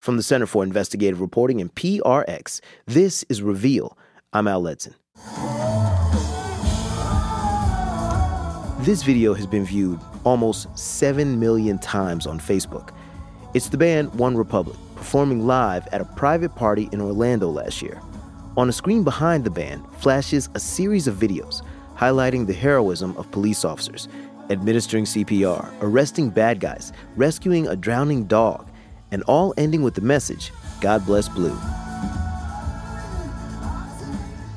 From the Center for Investigative Reporting and PRX, this is Reveal. I'm Al Letson. This video has been viewed almost 7 million times on Facebook. It's the band One Republic performing live at a private party in Orlando last year. On a screen behind the band flashes a series of videos highlighting the heroism of police officers, administering CPR, arresting bad guys, rescuing a drowning dog, and all ending with the message God bless Blue.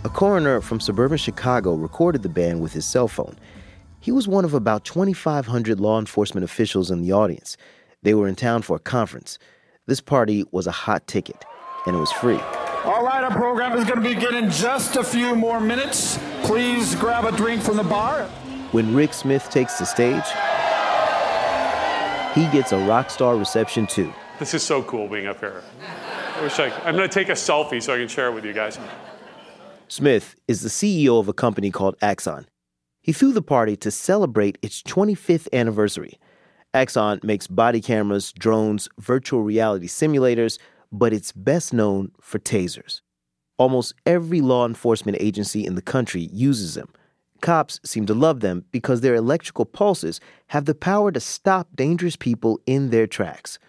A coroner from suburban Chicago recorded the band with his cell phone. He was one of about 2,500 law enforcement officials in the audience. They were in town for a conference. This party was a hot ticket, and it was free. All right, our program is going to begin in just a few more minutes. Please grab a drink from the bar. When Rick Smith takes the stage, he gets a rock star reception too. This is so cool being up here. I wish I, I'm going to take a selfie so I can share it with you guys. Smith is the CEO of a company called Axon. He threw the party to celebrate its 25th anniversary. Axon makes body cameras, drones, virtual reality simulators, but it's best known for tasers. Almost every law enforcement agency in the country uses them. Cops seem to love them because their electrical pulses have the power to stop dangerous people in their tracks.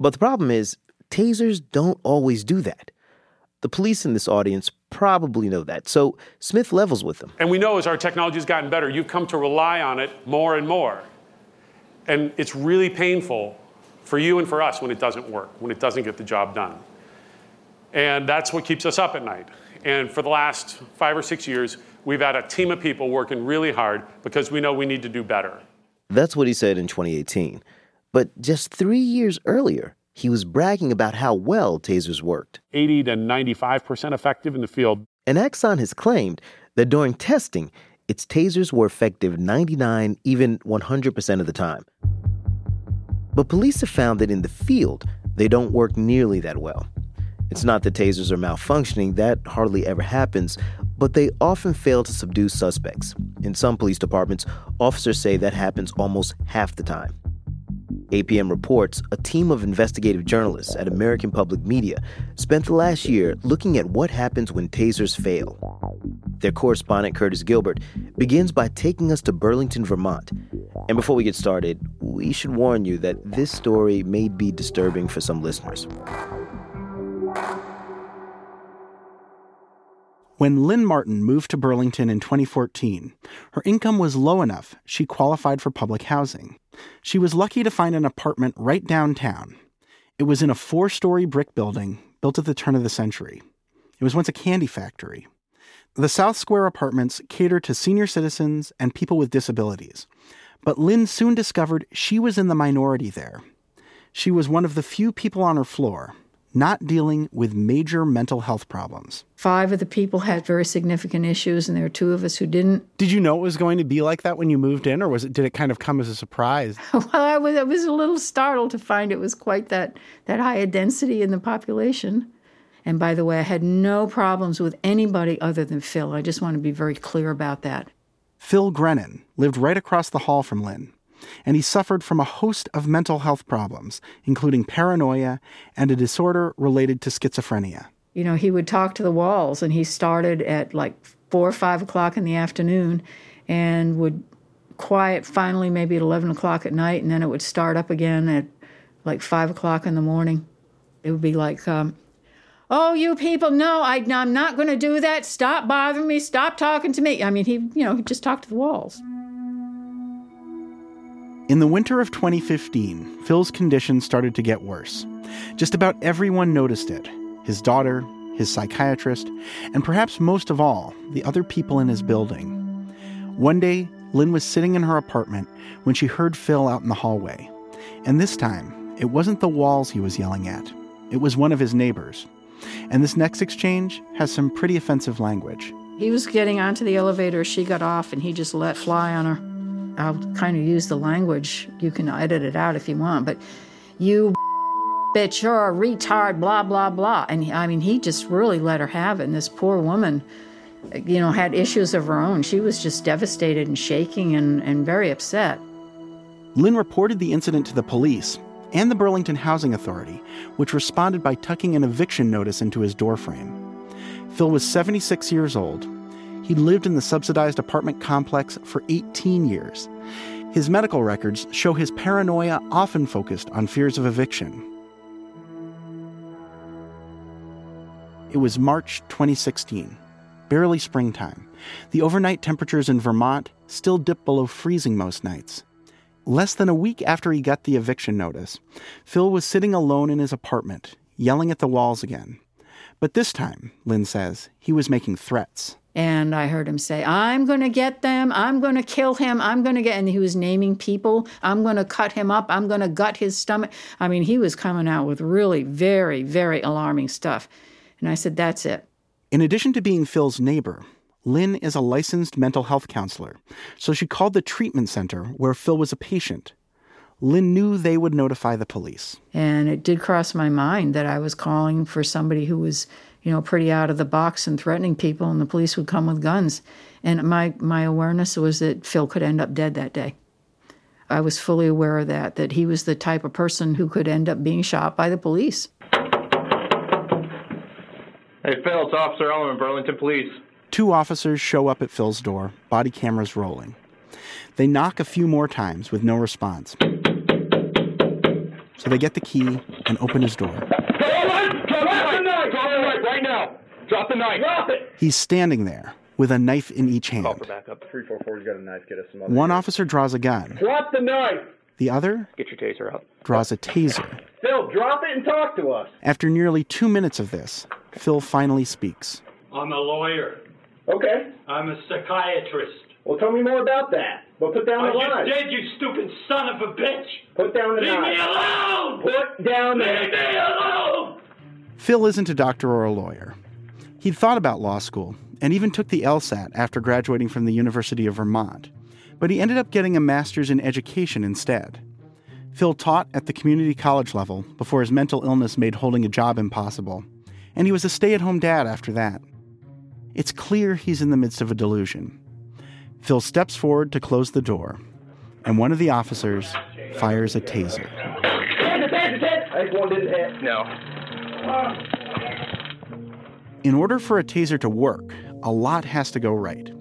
But the problem is, tasers don't always do that. The police in this audience probably know that. So Smith levels with them. And we know as our technology has gotten better, you've come to rely on it more and more. And it's really painful for you and for us when it doesn't work, when it doesn't get the job done. And that's what keeps us up at night. And for the last five or six years, we've had a team of people working really hard because we know we need to do better. That's what he said in 2018. But just three years earlier, he was bragging about how well tasers worked 80 to 95% effective in the field. And Axon has claimed that during testing, its tasers were effective 99, even 100% of the time. But police have found that in the field, they don't work nearly that well. It's not that tasers are malfunctioning, that hardly ever happens, but they often fail to subdue suspects. In some police departments, officers say that happens almost half the time. APM reports a team of investigative journalists at American Public Media spent the last year looking at what happens when tasers fail. Their correspondent, Curtis Gilbert, begins by taking us to Burlington, Vermont. And before we get started, we should warn you that this story may be disturbing for some listeners. When Lynn Martin moved to Burlington in 2014, her income was low enough she qualified for public housing. She was lucky to find an apartment right downtown. It was in a four story brick building built at the turn of the century. It was once a candy factory. The South Square apartments catered to senior citizens and people with disabilities. But Lynn soon discovered she was in the minority there. She was one of the few people on her floor not dealing with major mental health problems. Five of the people had very significant issues, and there were two of us who didn't. Did you know it was going to be like that when you moved in, or was it? Did it kind of come as a surprise? well, I was, I was a little startled to find it was quite that that high a density in the population. And by the way, I had no problems with anybody other than Phil. I just want to be very clear about that. Phil Grenon lived right across the hall from Lynn and he suffered from a host of mental health problems, including paranoia and a disorder related to schizophrenia. You know, he would talk to the walls, and he started at like four or five o'clock in the afternoon and would quiet finally maybe at 11 o'clock at night, and then it would start up again at like five o'clock in the morning. It would be like, um, oh, you people, no, I, I'm not going to do that. Stop bothering me. Stop talking to me. I mean, he, you know, he just talked to the walls. In the winter of 2015, Phil's condition started to get worse. Just about everyone noticed it his daughter, his psychiatrist, and perhaps most of all, the other people in his building. One day, Lynn was sitting in her apartment when she heard Phil out in the hallway. And this time, it wasn't the walls he was yelling at, it was one of his neighbors. And this next exchange has some pretty offensive language. He was getting onto the elevator, she got off, and he just let fly on her. I'll kind of use the language. You can edit it out if you want, but you bitch, you're a retard, blah, blah, blah. And I mean, he just really let her have it. And this poor woman, you know, had issues of her own. She was just devastated and shaking and, and very upset. Lynn reported the incident to the police, and the Burlington Housing Authority, which responded by tucking an eviction notice into his doorframe. Phil was 76 years old. He'd lived in the subsidized apartment complex for 18 years. His medical records show his paranoia often focused on fears of eviction. It was March 2016, barely springtime. The overnight temperatures in Vermont still dip below freezing most nights. Less than a week after he got the eviction notice, Phil was sitting alone in his apartment, yelling at the walls again. But this time, Lynn says, he was making threats. And I heard him say, I'm going to get them. I'm going to kill him. I'm going to get. And he was naming people. I'm going to cut him up. I'm going to gut his stomach. I mean, he was coming out with really very, very alarming stuff. And I said, That's it. In addition to being Phil's neighbor, Lynn is a licensed mental health counselor, so she called the treatment center where Phil was a patient. Lynn knew they would notify the police. And it did cross my mind that I was calling for somebody who was, you know, pretty out of the box and threatening people, and the police would come with guns. And my, my awareness was that Phil could end up dead that day. I was fully aware of that, that he was the type of person who could end up being shot by the police. Hey, Phil, it's Officer Ellerman, Burlington Police. Two officers show up at Phil's door, body cameras rolling. They knock a few more times with no response. So they get the key and open his door. Drop the knife! Drop the knife right now! Drop the knife! Drop it! He's standing there with a knife in each hand. back up. 344's got a knife. Get us some other. One officer draws a gun. Drop the knife! The other Get your taser out. draws a taser. Phil, drop it and talk to us. After nearly two minutes of this, Phil finally speaks. I'm a lawyer. Okay. I'm a psychiatrist. Well, tell me more about that. But put down I the just knife. did, you stupid son of a bitch! Put down the Leave knife. me alone! Put down the Leave me alone! Phil isn't a doctor or a lawyer. He'd thought about law school and even took the LSAT after graduating from the University of Vermont, but he ended up getting a master's in education instead. Phil taught at the community college level before his mental illness made holding a job impossible, and he was a stay at home dad after that. It's clear he's in the midst of a delusion. Phil steps forward to close the door, and one of the officers fires a taser. Hands, In order for a taser to work, a lot has to go right.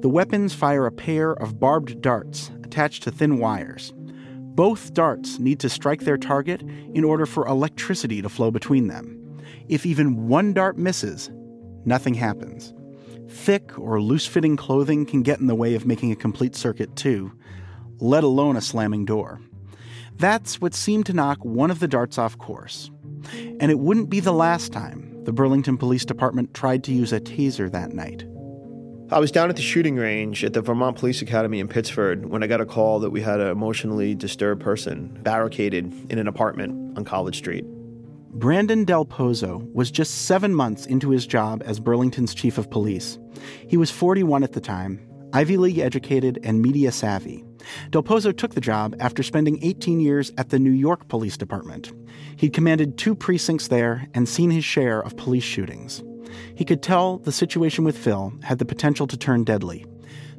The weapons fire a pair of barbed darts attached to thin wires. Both darts need to strike their target in order for electricity to flow between them. If even one dart misses, nothing happens. Thick or loose fitting clothing can get in the way of making a complete circuit, too, let alone a slamming door. That's what seemed to knock one of the darts off course. And it wouldn't be the last time the Burlington Police Department tried to use a taser that night. I was down at the shooting range at the Vermont Police Academy in Pittsford when I got a call that we had an emotionally disturbed person barricaded in an apartment on College Street. Brandon Del Pozo was just seven months into his job as Burlington's chief of police. He was 41 at the time, Ivy League educated, and media savvy. Del Pozo took the job after spending 18 years at the New York Police Department. He'd commanded two precincts there and seen his share of police shootings. He could tell the situation with Phil had the potential to turn deadly.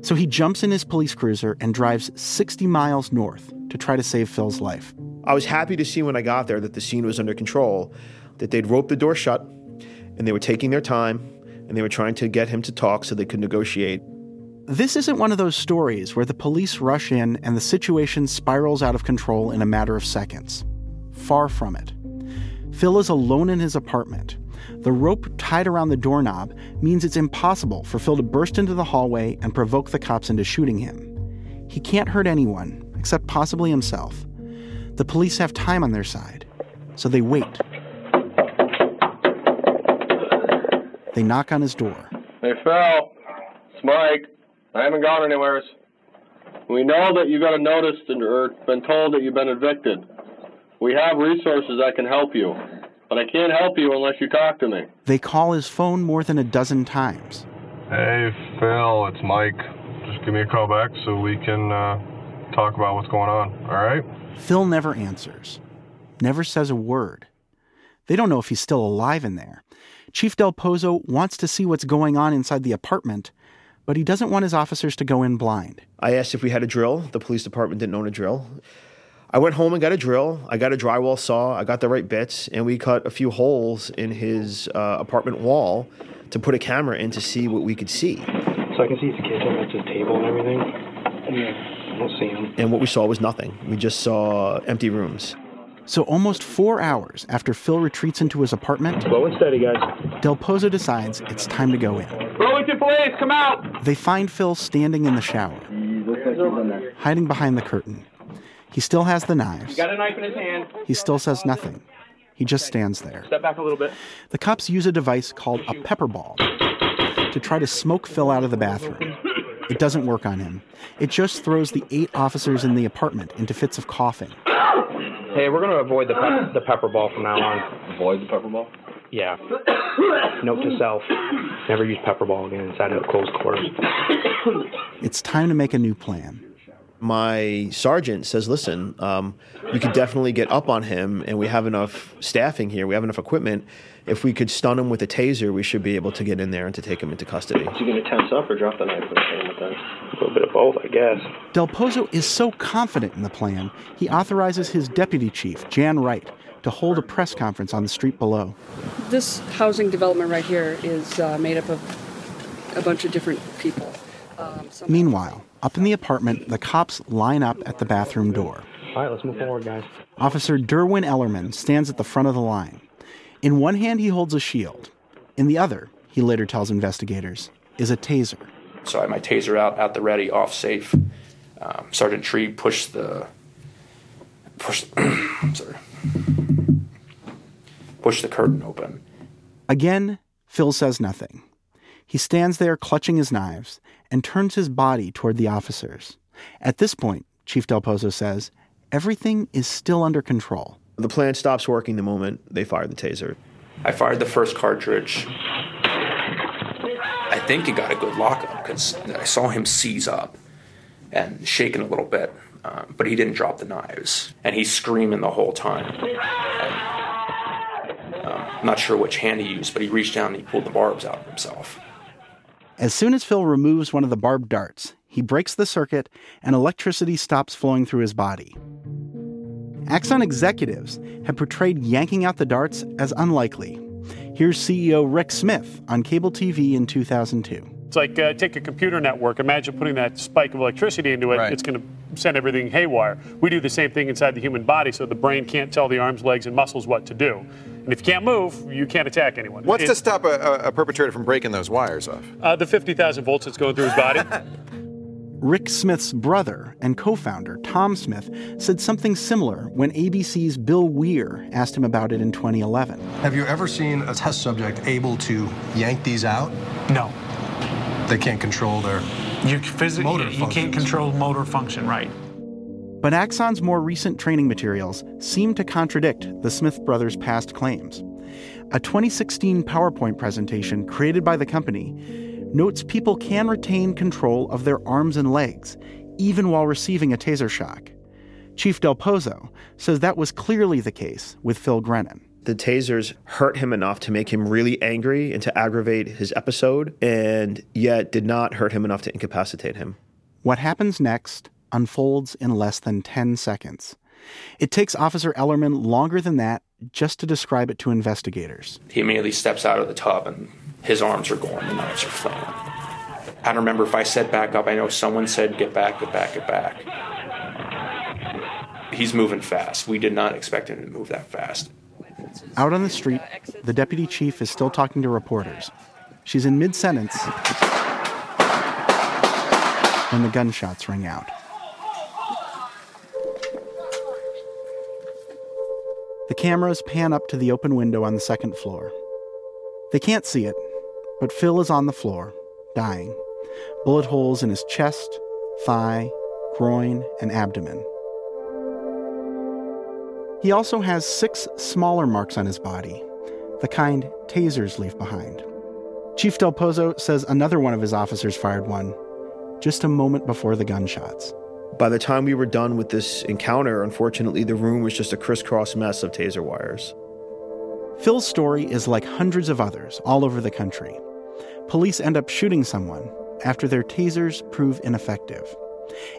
So he jumps in his police cruiser and drives 60 miles north to try to save Phil's life. I was happy to see when I got there that the scene was under control, that they'd roped the door shut, and they were taking their time, and they were trying to get him to talk so they could negotiate. This isn't one of those stories where the police rush in and the situation spirals out of control in a matter of seconds. Far from it. Phil is alone in his apartment. The rope tied around the doorknob means it's impossible for Phil to burst into the hallway and provoke the cops into shooting him. He can't hurt anyone, except possibly himself. The police have time on their side, so they wait. They knock on his door. Hey, Phil. It's Mike. I haven't gone anywhere. We know that you got a notice and- or been told that you've been evicted. We have resources that can help you, but I can't help you unless you talk to me. They call his phone more than a dozen times. Hey, Phil, it's Mike. Just give me a call back so we can uh, talk about what's going on, all right? Phil never answers, never says a word. They don't know if he's still alive in there. Chief Del Pozo wants to see what's going on inside the apartment, but he doesn't want his officers to go in blind. I asked if we had a drill. The police department didn't own a drill. I went home and got a drill. I got a drywall saw. I got the right bits, and we cut a few holes in his uh, apartment wall to put a camera in to see what we could see. So I can see his kitchen, that's his table and everything. Yeah. I don't see him. And what we saw was nothing. We just saw empty rooms. So, almost four hours after Phil retreats into his apartment, Slow and steady, guys. Del Pozo decides it's time to go in. Burlington Police, come out! They find Phil standing in the shower, hiding behind the curtain. He still has the knives. He Got a knife in his hand. He still says nothing. He just stands there. Step back a little bit. The cops use a device called a pepper ball to try to smoke Phil out of the bathroom. It doesn't work on him. It just throws the eight officers in the apartment into fits of coughing. Hey, we're going to avoid the, pep- the pepper ball from now on. Avoid the pepper ball? Yeah. Note to self never use pepper ball again inside of a closed quarters. It's time to make a new plan. My sergeant says, listen, um, you could definitely get up on him, and we have enough staffing here, we have enough equipment. If we could stun him with a taser, we should be able to get in there and to take him into custody. Is he going to tense up or drop the knife when you hit him with that? A little bit of both, I guess. Del Pozo is so confident in the plan, he authorizes his deputy chief, Jan Wright, to hold a press conference on the street below. This housing development right here is uh, made up of a bunch of different people. Um, Meanwhile, up in the apartment, the cops line up at the bathroom door. All right, let's move forward, guys. Officer Derwin Ellerman stands at the front of the line. In one hand, he holds a shield. In the other, he later tells investigators, is a taser. So I had my taser out at the ready, off safe. Um, Sergeant Tree pushed the push. sorry, pushed the curtain open. Again, Phil says nothing. He stands there clutching his knives and turns his body toward the officers. At this point, Chief Del Pozo says, everything is still under control. The plan stops working the moment they fire the taser. I fired the first cartridge. I think he got a good lockup because I saw him seize up and shaking a little bit, um, but he didn't drop the knives, and he's screaming the whole time. And, um, I'm not sure which hand he used, but he reached down and he pulled the barbs out of himself. As soon as Phil removes one of the barbed darts, he breaks the circuit and electricity stops flowing through his body. Axon executives have portrayed yanking out the darts as unlikely. Here's CEO Rick Smith on cable TV in 2002. It's like uh, take a computer network. Imagine putting that spike of electricity into it. It's going to send everything haywire. We do the same thing inside the human body, so the brain can't tell the arms, legs, and muscles what to do. And if you can't move, you can't attack anyone. What's It- to stop a, a, a perpetrator from breaking those wires off? Uh, the 50,000 volts that's going through his body. Rick Smith's brother and co founder, Tom Smith, said something similar when ABC's Bill Weir asked him about it in 2011. Have you ever seen a test subject able to yank these out? No. They can't control their You physically Motor you can't control motor function, right? But Axon's more recent training materials seem to contradict the Smith brothers' past claims. A 2016 PowerPoint presentation created by the company notes people can retain control of their arms and legs, even while receiving a taser shock. Chief Del Pozo says that was clearly the case with Phil Grenon. The tasers hurt him enough to make him really angry and to aggravate his episode, and yet did not hurt him enough to incapacitate him. What happens next unfolds in less than 10 seconds. It takes Officer Ellerman longer than that just to describe it to investigators. He immediately steps out of the tub and his arms are going, the knives are flailing. I don't remember if I said back up. I know someone said get back, get back, get back. He's moving fast. We did not expect him to move that fast. Out on the street, the deputy chief is still talking to reporters. She's in mid sentence when the gunshots ring out. The cameras pan up to the open window on the second floor. They can't see it, but Phil is on the floor, dying. Bullet holes in his chest, thigh, groin, and abdomen. He also has six smaller marks on his body, the kind tasers leave behind. Chief Del Pozo says another one of his officers fired one just a moment before the gunshots. By the time we were done with this encounter, unfortunately, the room was just a crisscross mess of taser wires. Phil's story is like hundreds of others all over the country. Police end up shooting someone after their tasers prove ineffective.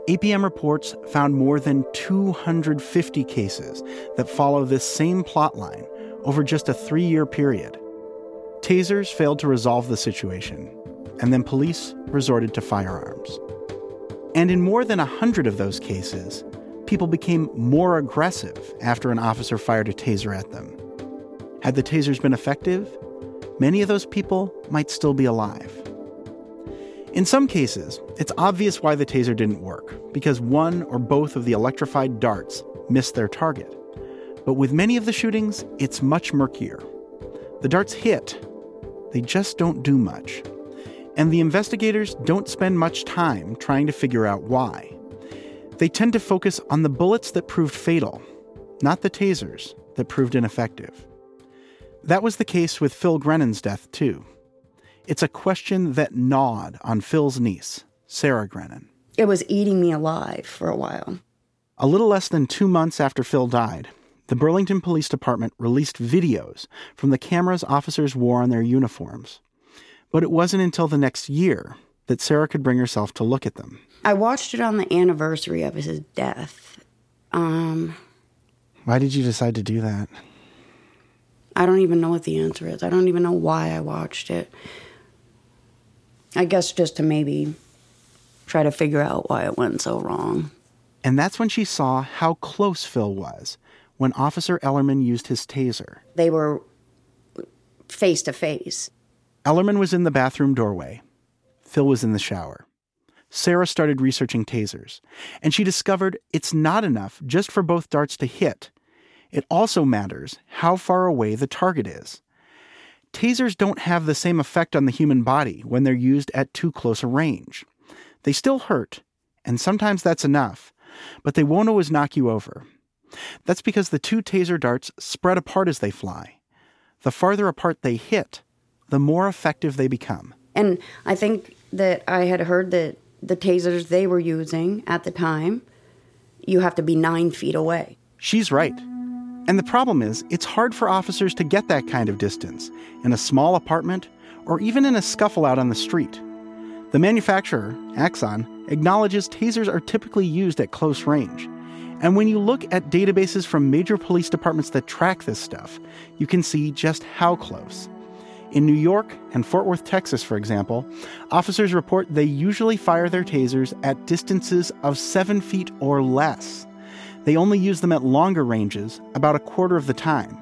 APM reports found more than 250 cases that follow this same plot line over just a three year period. Tasers failed to resolve the situation, and then police resorted to firearms. And in more than 100 of those cases, people became more aggressive after an officer fired a taser at them. Had the tasers been effective, many of those people might still be alive. In some cases, it's obvious why the taser didn't work, because one or both of the electrified darts missed their target. But with many of the shootings, it's much murkier. The darts hit, they just don't do much. And the investigators don't spend much time trying to figure out why. They tend to focus on the bullets that proved fatal, not the tasers that proved ineffective. That was the case with Phil Grenon's death, too. It's a question that gnawed on Phil's niece, Sarah Grennan. It was eating me alive for a while. A little less than two months after Phil died, the Burlington Police Department released videos from the cameras officers wore on their uniforms. But it wasn't until the next year that Sarah could bring herself to look at them. I watched it on the anniversary of his death. Um, Why did you decide to do that? I don't even know what the answer is. I don't even know why I watched it. I guess just to maybe try to figure out why it went so wrong. And that's when she saw how close Phil was when Officer Ellerman used his taser. They were face to face. Ellerman was in the bathroom doorway. Phil was in the shower. Sarah started researching tasers, and she discovered it's not enough just for both darts to hit. It also matters how far away the target is. Tasers don't have the same effect on the human body when they're used at too close a range. They still hurt, and sometimes that's enough, but they won't always knock you over. That's because the two taser darts spread apart as they fly. The farther apart they hit, the more effective they become. And I think that I had heard that the tasers they were using at the time, you have to be nine feet away. She's right. And the problem is, it's hard for officers to get that kind of distance in a small apartment or even in a scuffle out on the street. The manufacturer, Axon, acknowledges tasers are typically used at close range. And when you look at databases from major police departments that track this stuff, you can see just how close. In New York and Fort Worth, Texas, for example, officers report they usually fire their tasers at distances of seven feet or less. They only use them at longer ranges, about a quarter of the time.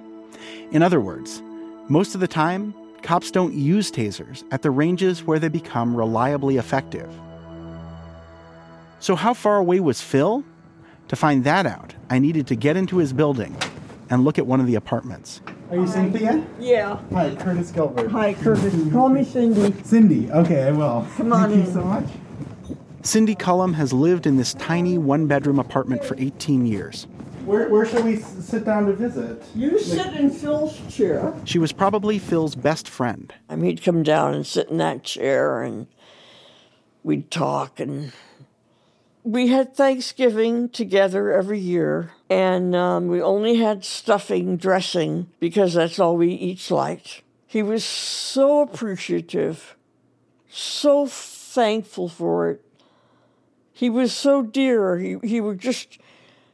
In other words, most of the time, cops don't use tasers at the ranges where they become reliably effective. So, how far away was Phil? To find that out, I needed to get into his building and look at one of the apartments. Are you Cynthia? Yeah. Hi, Curtis Gilbert. Hi, Curtis. Call me Cindy. Cindy. Okay, I will. Come on Thank in. you so much. Cindy Cullum has lived in this tiny one bedroom apartment for 18 years. Where, where shall we s- sit down to visit? You sit in Phil's chair. She was probably Phil's best friend. I mean, he'd come down and sit in that chair and we'd talk and we had Thanksgiving together every year, and um, we only had stuffing dressing because that's all we each liked. He was so appreciative, so thankful for it. He was so dear. He, he was just,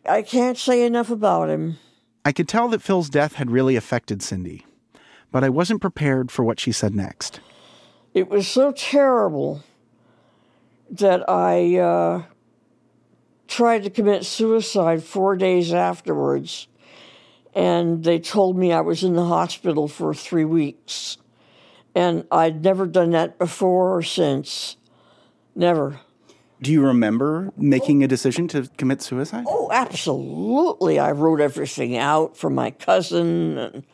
I can't say enough about him. I could tell that Phil's death had really affected Cindy, but I wasn't prepared for what she said next. It was so terrible that I uh, tried to commit suicide four days afterwards, and they told me I was in the hospital for three weeks. And I'd never done that before or since. Never. Do you remember making a decision to commit suicide? Oh, absolutely. I wrote everything out for my cousin. And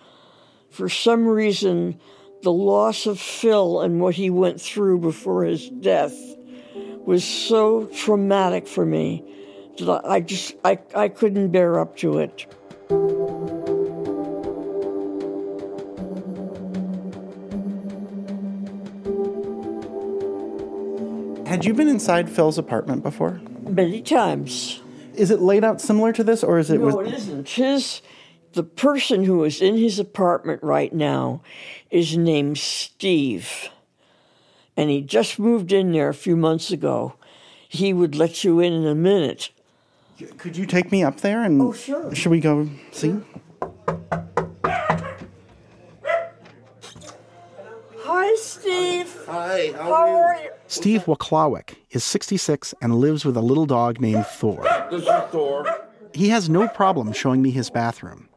for some reason, the loss of Phil and what he went through before his death was so traumatic for me I just I, I couldn't bear up to it. Had you been inside Phil's apartment before? Many times. Is it laid out similar to this, or is it? No, with- it isn't. His the person who is in his apartment right now is named Steve. And he just moved in there a few months ago. he would let you in in a minute. Could you take me up there and Oh, sure. should we go see? Hi, Steve. Hi, how, are you? Steve Waklawick is 66 and lives with a little dog named Thor. This is Thor. He has no problem showing me his bathroom.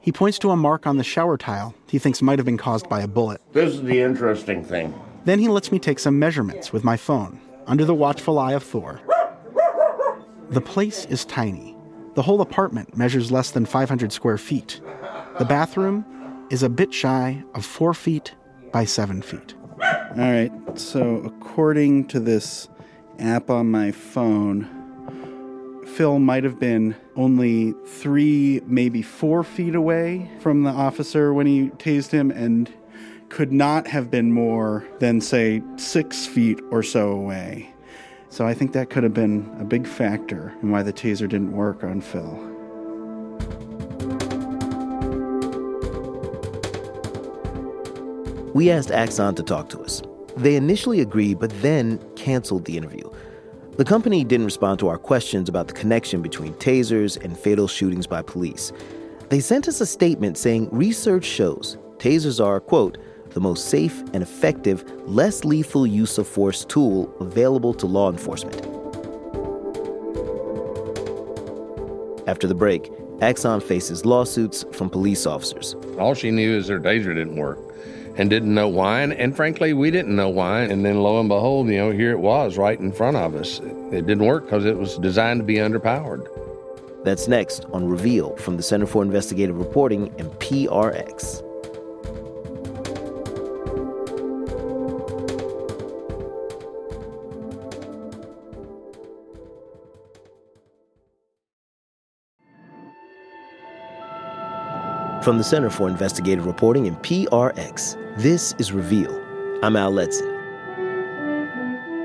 He points to a mark on the shower tile he thinks might have been caused by a bullet. This is the interesting thing. Then he lets me take some measurements with my phone under the watchful eye of Thor. The place is tiny. The whole apartment measures less than 500 square feet. The bathroom is a bit shy of four feet by seven feet. All right, so according to this app on my phone, Phil might have been only three, maybe four feet away from the officer when he tased him and could not have been more than, say, six feet or so away. So I think that could have been a big factor in why the taser didn't work on Phil. We asked Axon to talk to us. They initially agreed, but then canceled the interview. The company didn't respond to our questions about the connection between tasers and fatal shootings by police. They sent us a statement saying research shows tasers are, quote, the most safe and effective, less lethal use of force tool available to law enforcement. After the break, Axon faces lawsuits from police officers. All she knew is her taser didn't work and didn't know why. And, and, frankly, we didn't know why. And then lo and behold, you know, here it was right in front of us. It didn't work because it was designed to be underpowered. That's next on Reveal from the Center for Investigative Reporting and PRX. From the Center for Investigative Reporting and PRX, this is Reveal. I'm Al Letson.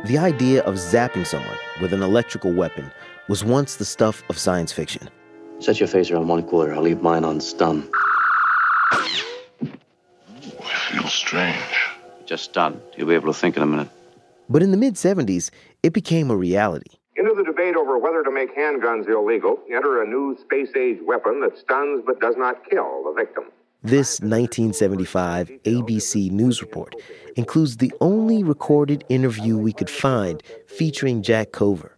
The idea of zapping someone with an electrical weapon was once the stuff of science fiction. Set your phaser on one quarter. I'll leave mine on stun. Feels strange. Just stun. You'll be able to think in a minute. But in the mid 70s, it became a reality. Into the debate over whether to make handguns illegal, enter a new space age weapon that stuns but does not kill the victim. This 1975 ABC News report includes the only recorded interview we could find featuring Jack Cover.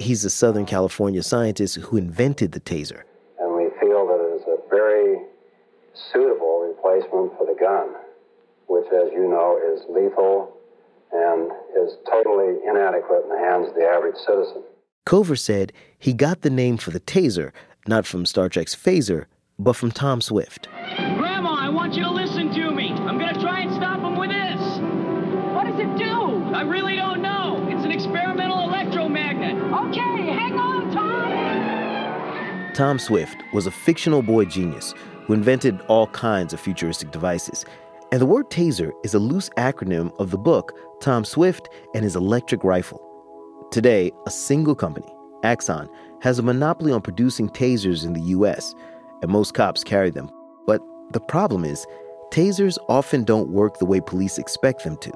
He's a Southern California scientist who invented the taser. And we feel that it is a very suitable replacement for the gun, which, as you know, is lethal and is totally inadequate in the hands of the average citizen. Cover said he got the name for the taser not from Star Trek's phaser, but from Tom Swift. Grandma, I want you to listen to me. I'm going to try and stop him with this. What does it do? I really don't know. It's an experimental electromagnet. Okay, hang on, Tom. Tom Swift was a fictional boy genius who invented all kinds of futuristic devices. And the word taser is a loose acronym of the book Tom Swift and His Electric Rifle. Today, a single company, Axon, has a monopoly on producing tasers in the US, and most cops carry them. But the problem is, tasers often don't work the way police expect them to.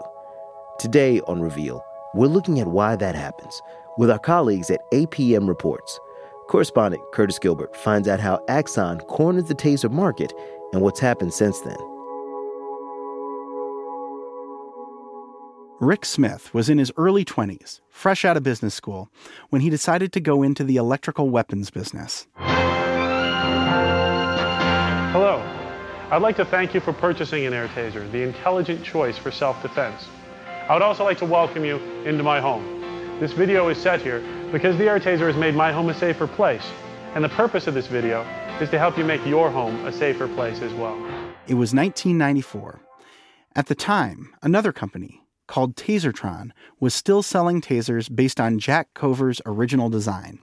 Today on Reveal, we're looking at why that happens with our colleagues at APM Reports. Correspondent Curtis Gilbert finds out how Axon cornered the taser market and what's happened since then. Rick Smith was in his early 20s, fresh out of business school, when he decided to go into the electrical weapons business. Hello. I'd like to thank you for purchasing an Air Taser, the intelligent choice for self-defense. I would also like to welcome you into my home. This video is set here because the Air Taser has made my home a safer place. And the purpose of this video is to help you make your home a safer place as well. It was 1994. At the time, another company, called Tasertron, was still selling tasers based on Jack Cover's original design.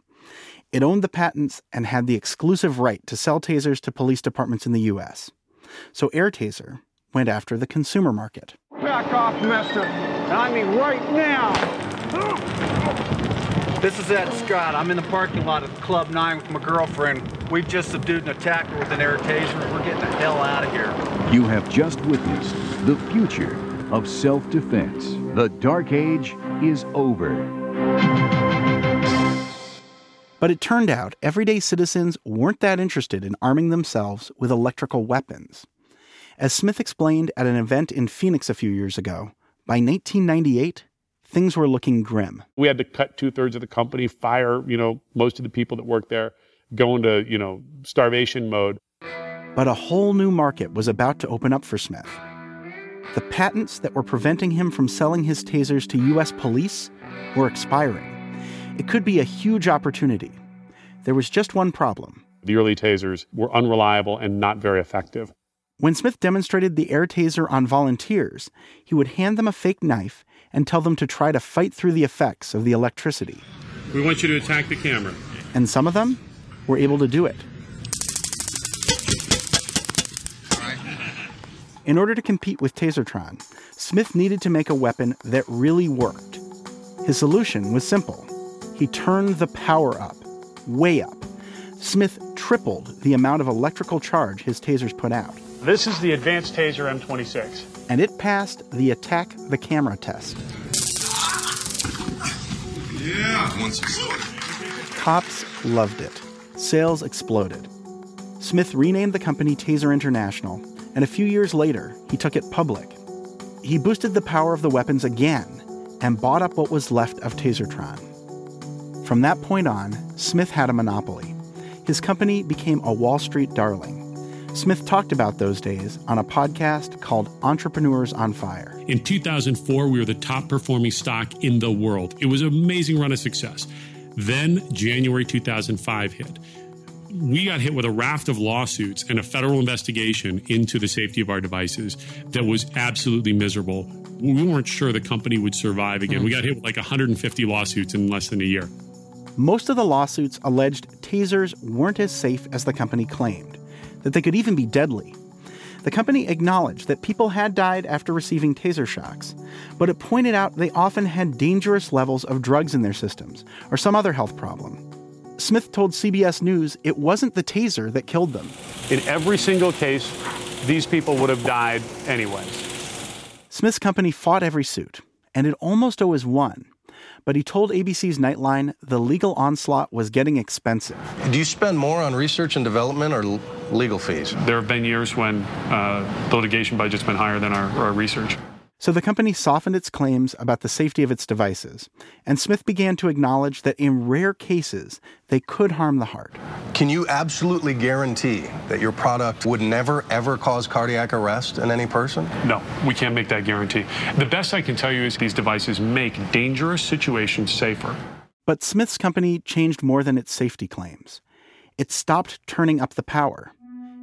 It owned the patents and had the exclusive right to sell tasers to police departments in the U.S. So AirTaser went after the consumer market. Back off, mister. And I mean right now. This is Ed Scott. I'm in the parking lot of Club 9 with my girlfriend. We've just subdued an attacker with an air taser. We're getting the hell out of here. You have just witnessed the future of self defense. The dark age is over. But it turned out everyday citizens weren't that interested in arming themselves with electrical weapons. As Smith explained at an event in Phoenix a few years ago, by 1998, things were looking grim. We had to cut two thirds of the company, fire, you know, most of the people that worked there, go into, you know, starvation mode. But a whole new market was about to open up for Smith. The patents that were preventing him from selling his tasers to U.S. police were expiring. It could be a huge opportunity. There was just one problem. The early tasers were unreliable and not very effective. When Smith demonstrated the air taser on volunteers, he would hand them a fake knife and tell them to try to fight through the effects of the electricity. We want you to attack the camera. And some of them were able to do it. In order to compete with Tasertron, Smith needed to make a weapon that really worked. His solution was simple. He turned the power up, way up. Smith tripled the amount of electrical charge his tasers put out. This is the advanced Taser M26. And it passed the attack the camera test. Yeah. Once Cops loved it. Sales exploded. Smith renamed the company Taser International, and a few years later, he took it public. He boosted the power of the weapons again and bought up what was left of Tasertron. From that point on, Smith had a monopoly. His company became a Wall Street darling. Smith talked about those days on a podcast called Entrepreneurs on Fire. In 2004, we were the top performing stock in the world. It was an amazing run of success. Then January 2005 hit. We got hit with a raft of lawsuits and a federal investigation into the safety of our devices that was absolutely miserable. We weren't sure the company would survive again. We hmm. got hit with like 150 lawsuits in less than a year. Most of the lawsuits alleged tasers weren't as safe as the company claimed, that they could even be deadly. The company acknowledged that people had died after receiving taser shocks, but it pointed out they often had dangerous levels of drugs in their systems or some other health problem. Smith told CBS News it wasn't the taser that killed them. In every single case, these people would have died anyways. Smith's company fought every suit, and it almost always won. But he told ABC's Nightline the legal onslaught was getting expensive. Do you spend more on research and development or legal fees? There have been years when uh, litigation budget's been higher than our, our research. So the company softened its claims about the safety of its devices, and Smith began to acknowledge that in rare cases, they could harm the heart. Can you absolutely guarantee that your product would never, ever cause cardiac arrest in any person? No, we can't make that guarantee. The best I can tell you is these devices make dangerous situations safer. But Smith's company changed more than its safety claims. It stopped turning up the power.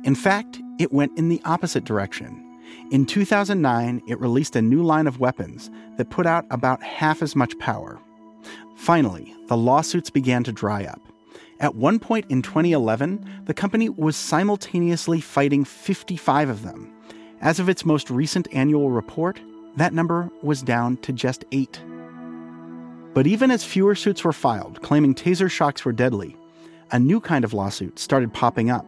In fact, it went in the opposite direction. In 2009, it released a new line of weapons that put out about half as much power. Finally, the lawsuits began to dry up. At one point in 2011, the company was simultaneously fighting 55 of them. As of its most recent annual report, that number was down to just eight. But even as fewer suits were filed claiming taser shocks were deadly, a new kind of lawsuit started popping up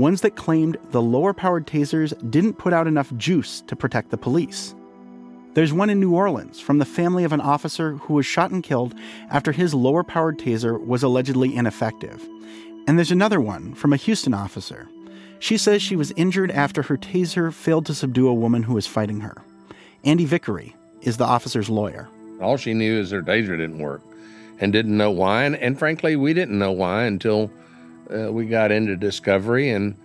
ones that claimed the lower powered tasers didn't put out enough juice to protect the police. There's one in New Orleans from the family of an officer who was shot and killed after his lower powered taser was allegedly ineffective. And there's another one from a Houston officer. She says she was injured after her taser failed to subdue a woman who was fighting her. Andy Vickery is the officer's lawyer. All she knew is her taser didn't work and didn't know why. And, and frankly, we didn't know why until uh, we got into discovery and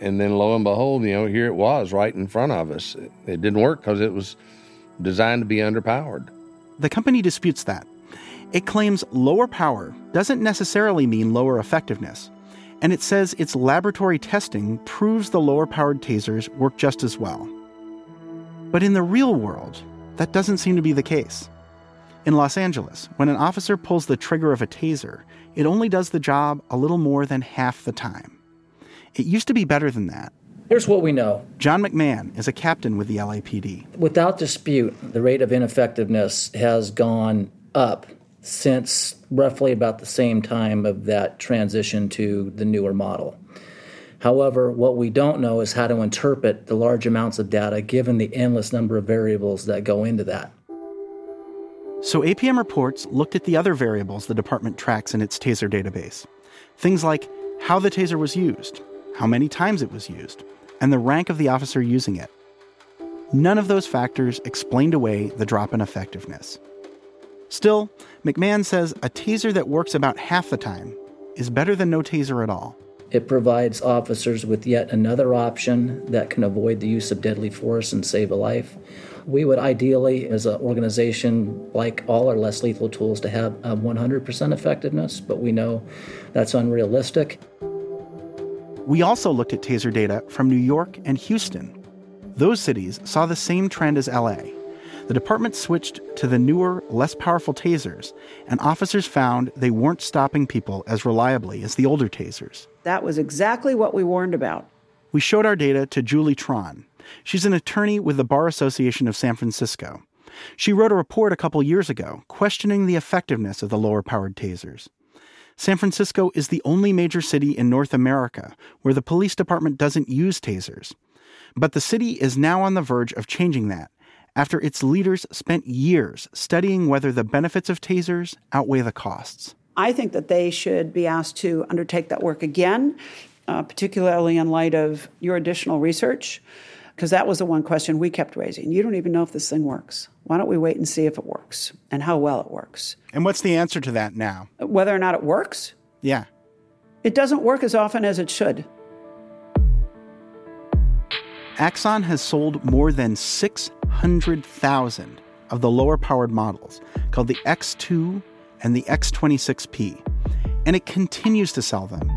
and then lo and behold, you know, here it was right in front of us. It, it didn't work because it was designed to be underpowered. The company disputes that. It claims lower power doesn't necessarily mean lower effectiveness, and it says its laboratory testing proves the lower powered tasers work just as well. But in the real world, that doesn't seem to be the case. In Los Angeles, when an officer pulls the trigger of a taser, it only does the job a little more than half the time. It used to be better than that. Here's what we know John McMahon is a captain with the LAPD. without dispute, the rate of ineffectiveness has gone up since roughly about the same time of that transition to the newer model. However, what we don't know is how to interpret the large amounts of data given the endless number of variables that go into that. So APM reports looked at the other variables the department tracks in its taser database. Things like how the taser was used, how many times it was used, and the rank of the officer using it. None of those factors explained away the drop in effectiveness. Still, McMahon says a taser that works about half the time is better than no taser at all. It provides officers with yet another option that can avoid the use of deadly force and save a life. We would ideally, as an organization, like all our less lethal tools, to have um, 100% effectiveness, but we know that's unrealistic. We also looked at taser data from New York and Houston. Those cities saw the same trend as LA. The department switched to the newer, less powerful tasers, and officers found they weren't stopping people as reliably as the older tasers. That was exactly what we warned about. We showed our data to Julie Traun. She's an attorney with the Bar Association of San Francisco. She wrote a report a couple years ago questioning the effectiveness of the lower powered tasers. San Francisco is the only major city in North America where the police department doesn't use tasers. But the city is now on the verge of changing that after its leaders spent years studying whether the benefits of tasers outweigh the costs. I think that they should be asked to undertake that work again, uh, particularly in light of your additional research, because that was the one question we kept raising. You don't even know if this thing works. Why don't we wait and see if it works and how well it works? And what's the answer to that now? Whether or not it works? Yeah. It doesn't work as often as it should. Axon has sold more than 600,000 of the lower powered models, called the X2 and the X26P, and it continues to sell them.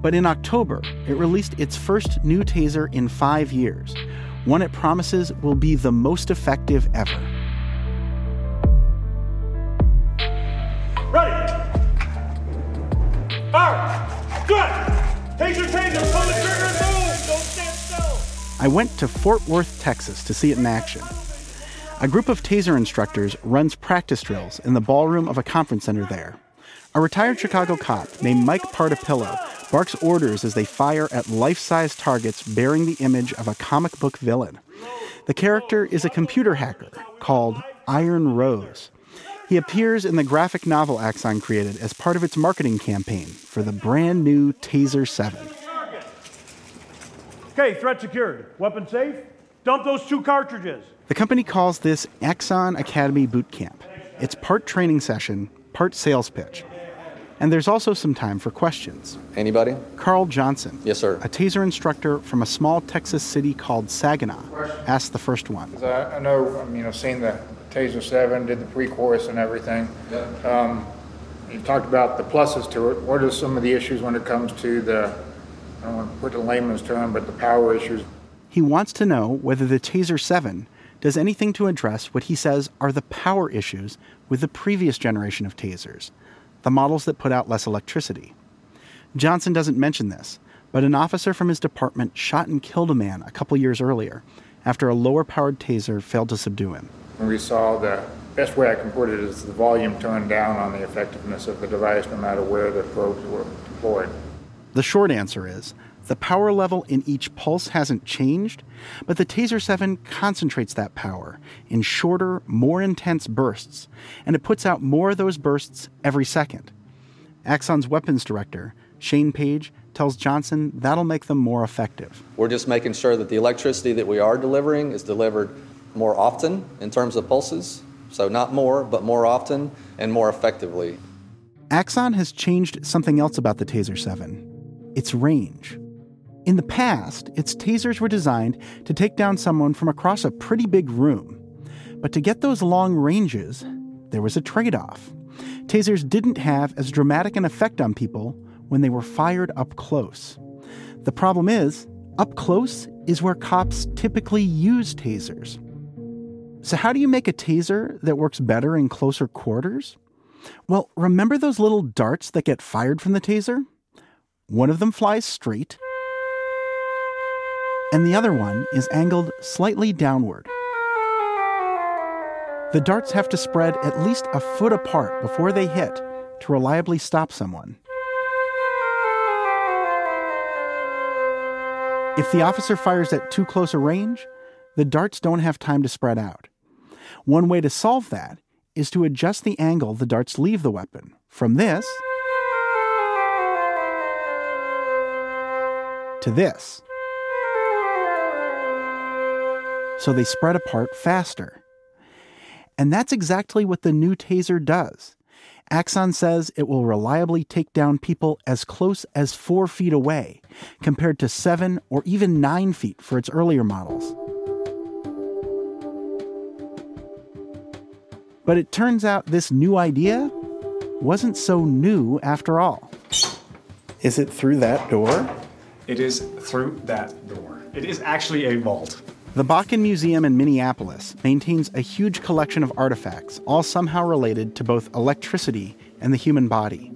But in October, it released its first new taser in five years, one it promises will be the most effective ever. Ready! Fire! Good! Taser, taser, pull the trigger and move! Don't stand still! I went to Fort Worth, Texas to see it in action. A group of taser instructors runs practice drills in the ballroom of a conference center there. A retired Chicago cop named Mike Partapillo barks orders as they fire at life size targets bearing the image of a comic book villain. The character is a computer hacker called Iron Rose. He appears in the graphic novel Axon created as part of its marketing campaign for the brand new Taser 7. Okay, threat secured. Weapon safe? Dump those two cartridges. The company calls this Axon Academy Boot Camp. It's part training session, part sales pitch. And there's also some time for questions. Anybody? Carl Johnson. Yes, sir. A taser instructor from a small Texas city called Saginaw asked the first one. I, I know, I mean, I've seen the Taser 7, did the pre-course and everything. Um, you talked about the pluses to it. What are some of the issues when it comes to the, I don't want to put the layman's term, but the power issues? He wants to know whether the Taser 7 does anything to address what he says are the power issues with the previous generation of tasers, the models that put out less electricity. Johnson doesn't mention this, but an officer from his department shot and killed a man a couple years earlier after a lower powered taser failed to subdue him. When we saw the best way I can put it is the volume turned down on the effectiveness of the device no matter where the probes were deployed. The short answer is the power level in each pulse hasn't changed, but the Taser 7 concentrates that power in shorter, more intense bursts, and it puts out more of those bursts every second. Axon's weapons director, Shane Page, tells Johnson that'll make them more effective. We're just making sure that the electricity that we are delivering is delivered more often in terms of pulses. So, not more, but more often and more effectively. Axon has changed something else about the Taser 7 its range. In the past, its tasers were designed to take down someone from across a pretty big room. But to get those long ranges, there was a trade off. Tasers didn't have as dramatic an effect on people when they were fired up close. The problem is, up close is where cops typically use tasers. So, how do you make a taser that works better in closer quarters? Well, remember those little darts that get fired from the taser? One of them flies straight, and the other one is angled slightly downward. The darts have to spread at least a foot apart before they hit to reliably stop someone. If the officer fires at too close a range, the darts don't have time to spread out. One way to solve that is to adjust the angle the darts leave the weapon from this to this. So they spread apart faster. And that's exactly what the new taser does. Axon says it will reliably take down people as close as four feet away, compared to seven or even nine feet for its earlier models. But it turns out this new idea wasn't so new after all. Is it through that door? It is through that door. It is actually a vault. The Bakken Museum in Minneapolis maintains a huge collection of artifacts, all somehow related to both electricity and the human body.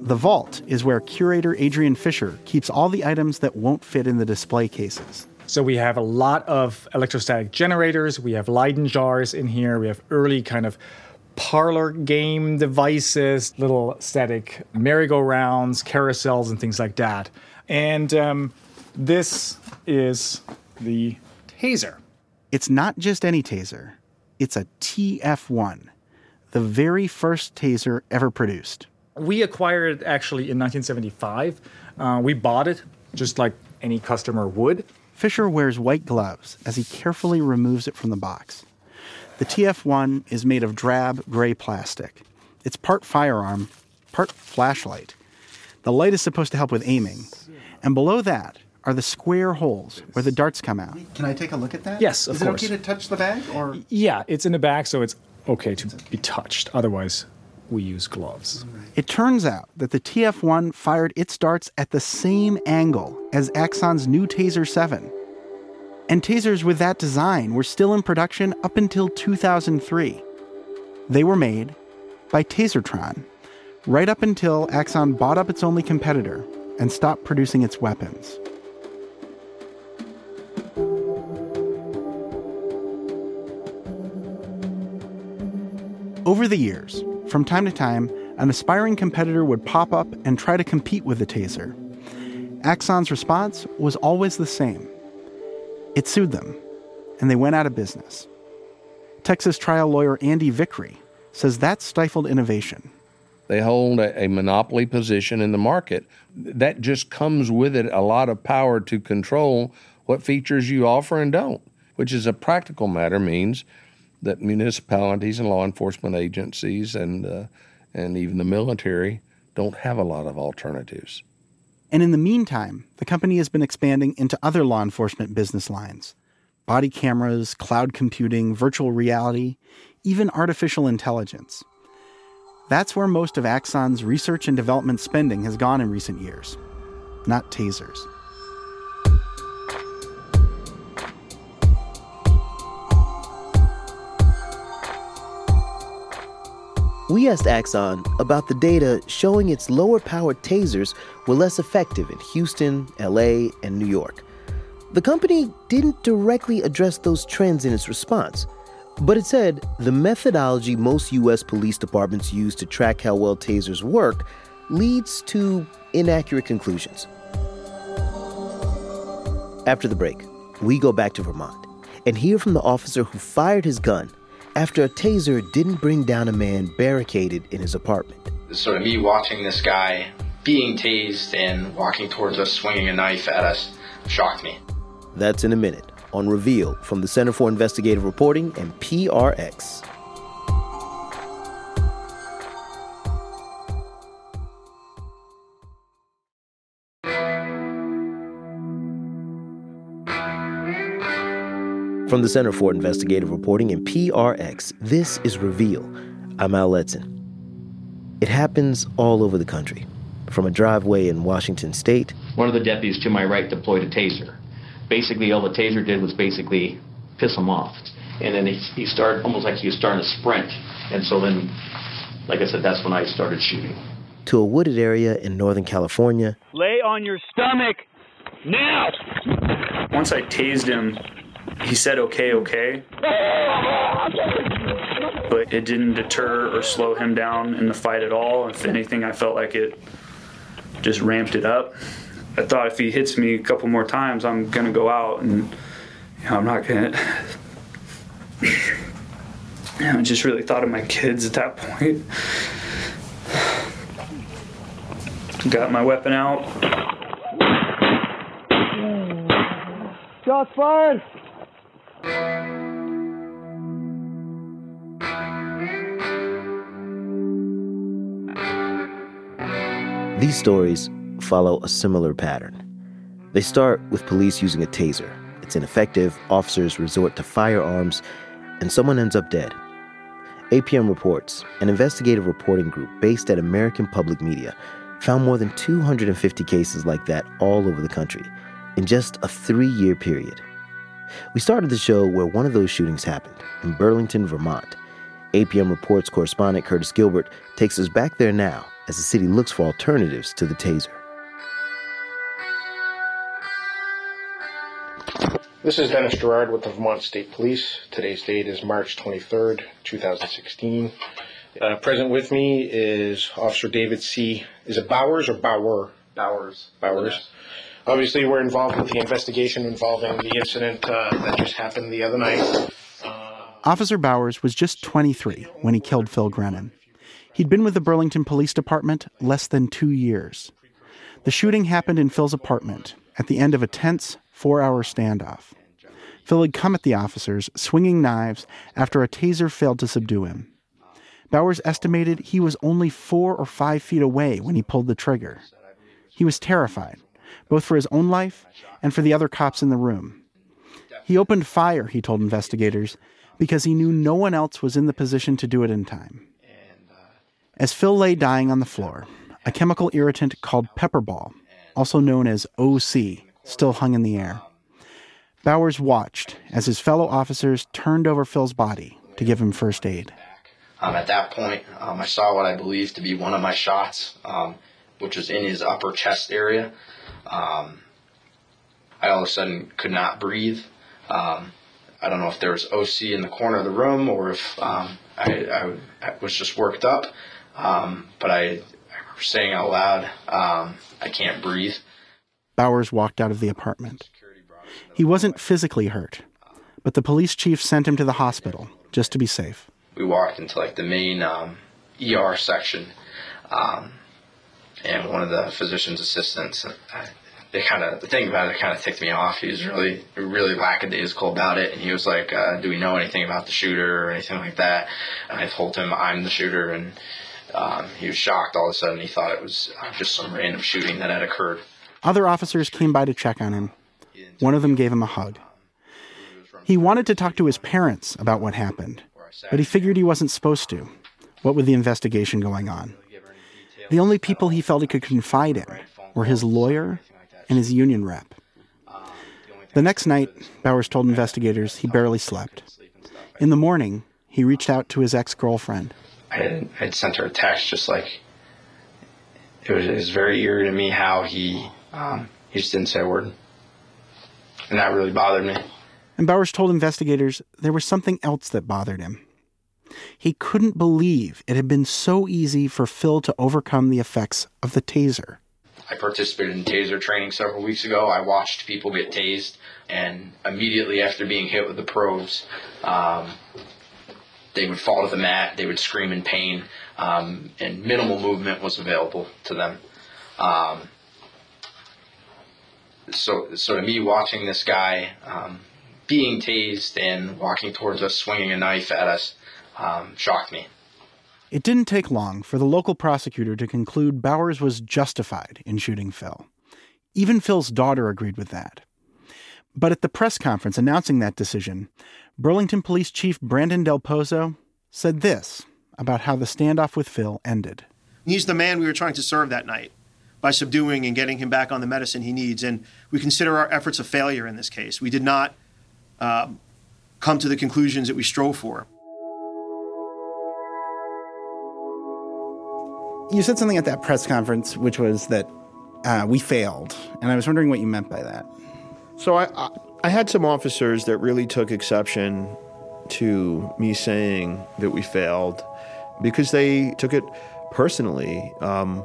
The vault is where curator Adrian Fisher keeps all the items that won't fit in the display cases. So we have a lot of electrostatic generators, we have Leyden jars in here, we have early kind of parlor game devices, little static merry-go-rounds, carousels, and things like that. And um, this is the taser. It's not just any taser, it's a TF1, the very first taser ever produced. We acquired it actually in 1975. Uh, we bought it just like any customer would. Fisher wears white gloves as he carefully removes it from the box. The TF1 is made of drab gray plastic. It's part firearm, part flashlight. The light is supposed to help with aiming. And below that are the square holes where the darts come out. Can I take a look at that? Yes, of Is course. it okay to touch the bag or Yeah, it's in the bag, so it's okay to be touched. Otherwise, we use gloves. It turns out that the TF1 fired its darts at the same angle as Axon's new Taser 7. And tasers with that design were still in production up until 2003. They were made by Tasertron, right up until Axon bought up its only competitor and stopped producing its weapons. Over the years, from time to time, an aspiring competitor would pop up and try to compete with the taser. Axon's response was always the same it sued them, and they went out of business. Texas trial lawyer Andy Vickery says that stifled innovation. They hold a, monopoly position in the market. That just comes with it a lot of power to control what features you offer and don't, which is a practical matter means that municipalities and law enforcement agencies and uh, and even the military don't have a lot of alternatives. And in the meantime, the company has been expanding into other law enforcement business lines body cameras, cloud computing, virtual reality, even artificial intelligence. That's where most of Axon's research and development spending has gone in recent years, not tasers. We asked Axon about the data showing its lower powered tasers were less effective in Houston, LA, and New York. The company didn't directly address those trends in its response, but it said the methodology most U.S. police departments use to track how well tasers work leads to inaccurate conclusions. After the break, we go back to Vermont and hear from the officer who fired his gun after a taser didn't bring down a man barricaded in his apartment. Sort of me watching this guy being tased and walking towards us, swinging a knife at us, shocked me. That's in a minute on Reveal from the Center for Investigative Reporting and PRX. From the Center for Investigative Reporting and PRX, this is Reveal. I'm Al Letson. It happens all over the country, from a driveway in Washington state One of the deputies to my right deployed a taser. Basically, all the taser did was basically piss him off. And then he, he started almost like he was starting to sprint. And so then, like I said, that's when I started shooting. to a wooded area in Northern California Lay on your stomach now. Once I tased him, he said, okay, okay. But it didn't deter or slow him down in the fight at all. If anything, I felt like it just ramped it up. I thought if he hits me a couple more times, I'm going to go out and you know, I'm not going to. I just really thought of my kids at that point. Got my weapon out. Shots fired! These stories follow a similar pattern. They start with police using a taser. It's ineffective, officers resort to firearms, and someone ends up dead. APM reports an investigative reporting group based at American Public Media found more than 250 cases like that all over the country in just a three year period. We started the show where one of those shootings happened, in Burlington, Vermont. APM Reports correspondent Curtis Gilbert takes us back there now as the city looks for alternatives to the taser. This is Dennis Gerard with the Vermont State Police. Today's date is March 23rd, 2016. Uh, present with me is Officer David C. Is it Bowers or Bauer? Bowers. Bowers. Obviously, we're involved with the investigation involving the incident uh, that just happened the other night. Officer Bowers was just 23 when he killed Phil Grenon. He'd been with the Burlington Police Department less than two years. The shooting happened in Phil's apartment at the end of a tense four hour standoff. Phil had come at the officers, swinging knives, after a taser failed to subdue him. Bowers estimated he was only four or five feet away when he pulled the trigger. He was terrified, both for his own life and for the other cops in the room. He opened fire, he told investigators, because he knew no one else was in the position to do it in time. As Phil lay dying on the floor, a chemical irritant called pepperball, also known as OC, still hung in the air. Bowers watched as his fellow officers turned over Phil's body to give him first aid. Um, at that point, um, I saw what I believed to be one of my shots, um, which was in his upper chest area. Um, I all of a sudden could not breathe. Um, I don't know if there was OC in the corner of the room or if um, I, I, I was just worked up. But I, I remember saying out loud, I can't breathe. Bowers walked out of the apartment. He wasn't physically hurt, but the police chief sent him to the hospital just to be safe. We walked into like the main um, ER section, um, and one of the physician's assistants. I, they kind of the thing about it kind of ticked me off. He was really really lackadaisical about it, and he was like, uh, "Do we know anything about the shooter or anything like that?" And I told him I'm the shooter, and um, he was shocked. All of a sudden, he thought it was just some random shooting that had occurred. Other officers came by to check on him. One of them gave him a hug. He wanted to talk to his parents about what happened, but he figured he wasn't supposed to. What with the investigation going on? The only people he felt he could confide in were his lawyer and his union rep. The next night, Bowers told investigators he barely slept. In the morning, he reached out to his ex girlfriend. I had, I had sent her a text just like, it was, it was very eerie to me how he, um, he just didn't say a word. And that really bothered me. And Bowers told investigators there was something else that bothered him. He couldn't believe it had been so easy for Phil to overcome the effects of the taser. I participated in taser training several weeks ago. I watched people get tased, and immediately after being hit with the probes, um, they would fall to the mat, they would scream in pain, um, and minimal movement was available to them. Um, so, so to me, watching this guy um, being tased and walking towards us, swinging a knife at us, um, shocked me. It didn't take long for the local prosecutor to conclude Bowers was justified in shooting Phil. Even Phil's daughter agreed with that. But at the press conference announcing that decision, Burlington Police Chief Brandon Del Pozo said this about how the standoff with Phil ended. He's the man we were trying to serve that night by subduing and getting him back on the medicine he needs. And we consider our efforts a failure in this case. We did not uh, come to the conclusions that we strove for. You said something at that press conference, which was that uh, we failed. And I was wondering what you meant by that. So I, I, I had some officers that really took exception to me saying that we failed because they took it personally. Um,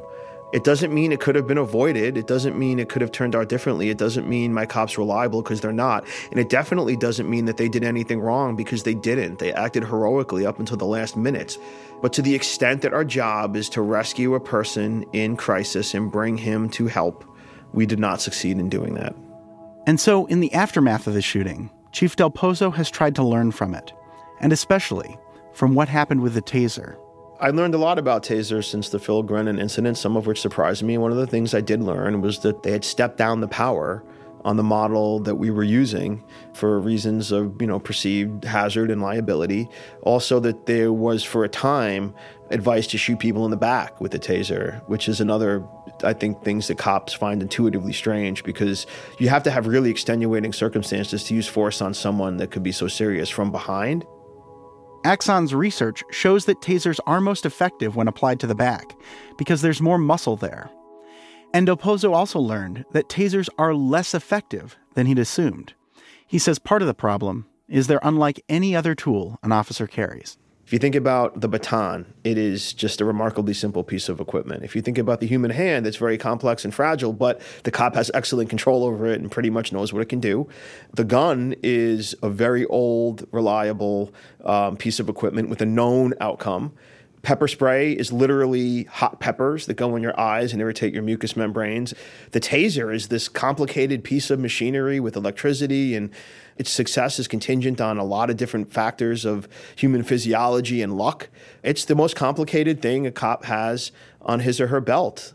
It doesn't mean it could have been avoided. It doesn't mean it could have turned out differently. It doesn't mean my cops reliable because they're not. And it definitely doesn't mean that they did anything wrong because they didn't. They acted heroically up until the last minutes. But to the extent that our job is to rescue a person in crisis and bring him to help, we did not succeed in doing that. And so, in the aftermath of the shooting, Chief Del Pozo has tried to learn from it, and especially from what happened with the taser. I learned a lot about tasers since the Phil Grenon incident, some of which surprised me. One of the things I did learn was that they had stepped down the power on the model that we were using for reasons of, you know, perceived hazard and liability. Also that there was for a time advice to shoot people in the back with the taser, which is another I think things that cops find intuitively strange because you have to have really extenuating circumstances to use force on someone that could be so serious from behind. Axon's research shows that tasers are most effective when applied to the back because there's more muscle there. And Del Pozo also learned that tasers are less effective than he'd assumed. He says part of the problem is they're unlike any other tool an officer carries. If you think about the baton, it is just a remarkably simple piece of equipment. If you think about the human hand, it's very complex and fragile, but the cop has excellent control over it and pretty much knows what it can do. The gun is a very old, reliable um, piece of equipment with a known outcome. Pepper spray is literally hot peppers that go in your eyes and irritate your mucous membranes. The taser is this complicated piece of machinery with electricity, and its success is contingent on a lot of different factors of human physiology and luck. It's the most complicated thing a cop has on his or her belt.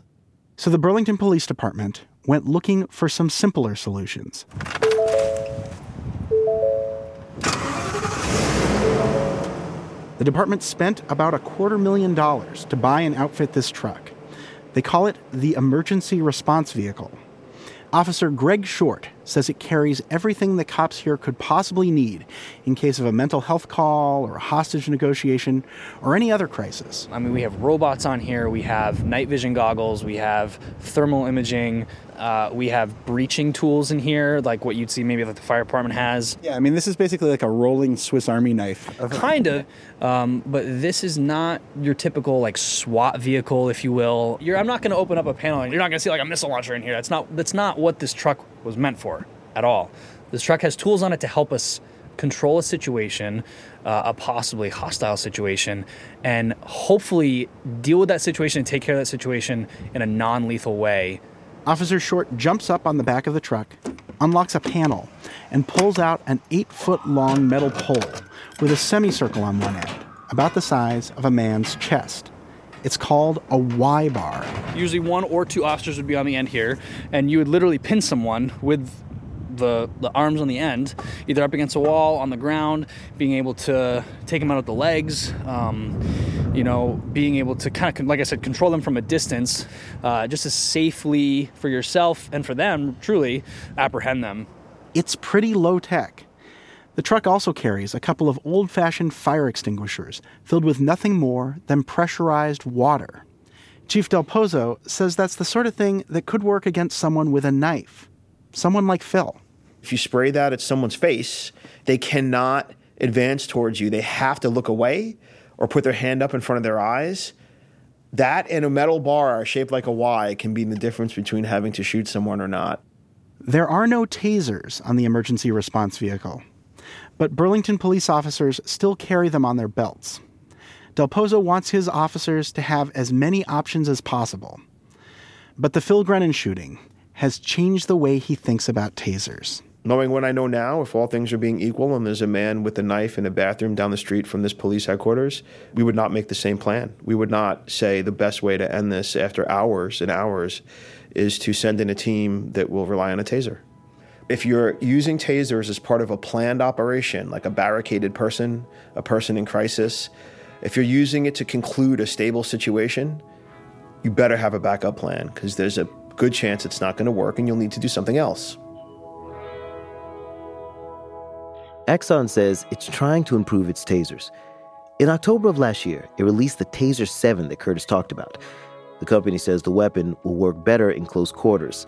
So the Burlington Police Department went looking for some simpler solutions. The department spent about a quarter million dollars to buy and outfit this truck. They call it the Emergency Response Vehicle. Officer Greg Short says it carries everything the cops here could possibly need in case of a mental health call or a hostage negotiation or any other crisis. I mean, we have robots on here, we have night vision goggles, we have thermal imaging, uh, we have breaching tools in here, like what you'd see maybe like the fire department has. Yeah, I mean, this is basically like a rolling Swiss Army knife. kind of, um, but this is not your typical like SWAT vehicle, if you will. You're, I'm not going to open up a panel and you're not going to see like a missile launcher in here. That's not that's not what this truck was meant for at all. This truck has tools on it to help us control a situation, uh, a possibly hostile situation, and hopefully deal with that situation and take care of that situation in a non lethal way. Officer Short jumps up on the back of the truck, unlocks a panel, and pulls out an eight foot long metal pole with a semicircle on one end, about the size of a man's chest. It's called a Y bar. Usually, one or two officers would be on the end here, and you would literally pin someone with the, the arms on the end, either up against a wall, on the ground, being able to take them out of the legs, um, you know, being able to kind of, like I said, control them from a distance, uh, just to safely for yourself and for them, truly, apprehend them. It's pretty low tech. The truck also carries a couple of old fashioned fire extinguishers filled with nothing more than pressurized water. Chief Del Pozo says that's the sort of thing that could work against someone with a knife, someone like Phil. If you spray that at someone's face, they cannot advance towards you. They have to look away or put their hand up in front of their eyes. That and a metal bar shaped like a Y can be the difference between having to shoot someone or not. There are no tasers on the emergency response vehicle, but Burlington police officers still carry them on their belts. Del Pozo wants his officers to have as many options as possible. But the Phil Grenon shooting has changed the way he thinks about tasers. Knowing what I know now, if all things are being equal and there's a man with a knife in a bathroom down the street from this police headquarters, we would not make the same plan. We would not say the best way to end this after hours and hours is to send in a team that will rely on a taser. If you're using tasers as part of a planned operation, like a barricaded person, a person in crisis, if you're using it to conclude a stable situation, you better have a backup plan because there's a good chance it's not going to work and you'll need to do something else. Axon says it's trying to improve its tasers. In October of last year, it released the Taser 7 that Curtis talked about. The company says the weapon will work better in close quarters.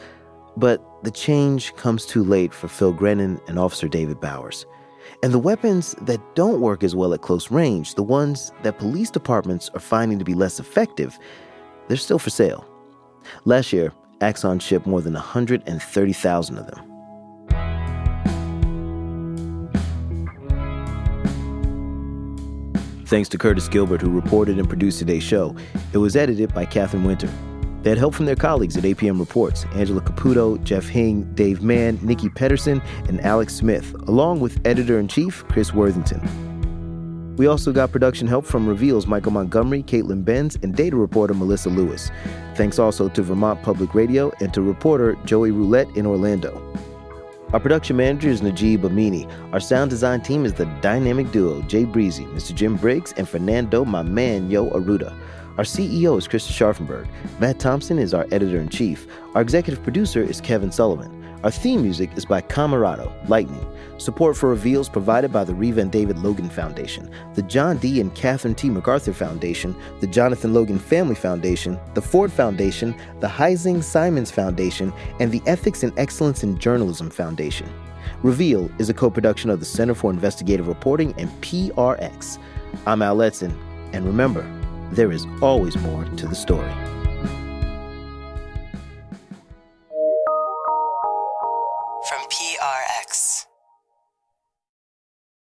But the change comes too late for Phil Grenon and Officer David Bowers. And the weapons that don't work as well at close range, the ones that police departments are finding to be less effective, they're still for sale. Last year, Axon shipped more than 130,000 of them. Thanks to Curtis Gilbert, who reported and produced today's show. It was edited by Catherine Winter. They had help from their colleagues at APM Reports Angela Caputo, Jeff Hing, Dave Mann, Nikki Pedersen, and Alex Smith, along with editor in chief Chris Worthington. We also got production help from Reveal's Michael Montgomery, Caitlin Benz, and data reporter Melissa Lewis. Thanks also to Vermont Public Radio and to reporter Joey Roulette in Orlando. Our production manager is Najib Amini. Our sound design team is the dynamic duo Jay Breezy, Mr. Jim Briggs, and Fernando, my man, Yo Arruda. Our CEO is Krista Scharfenberg. Matt Thompson is our editor in chief. Our executive producer is Kevin Sullivan. Our theme music is by Comorado, Lightning. Support for Reveals provided by the Reva and David Logan Foundation, the John D. and Catherine T. MacArthur Foundation, the Jonathan Logan Family Foundation, the Ford Foundation, the Heising Simons Foundation, and the Ethics and Excellence in Journalism Foundation. Reveal is a co production of the Center for Investigative Reporting and PRX. I'm Al Letson, and remember, there is always more to the story.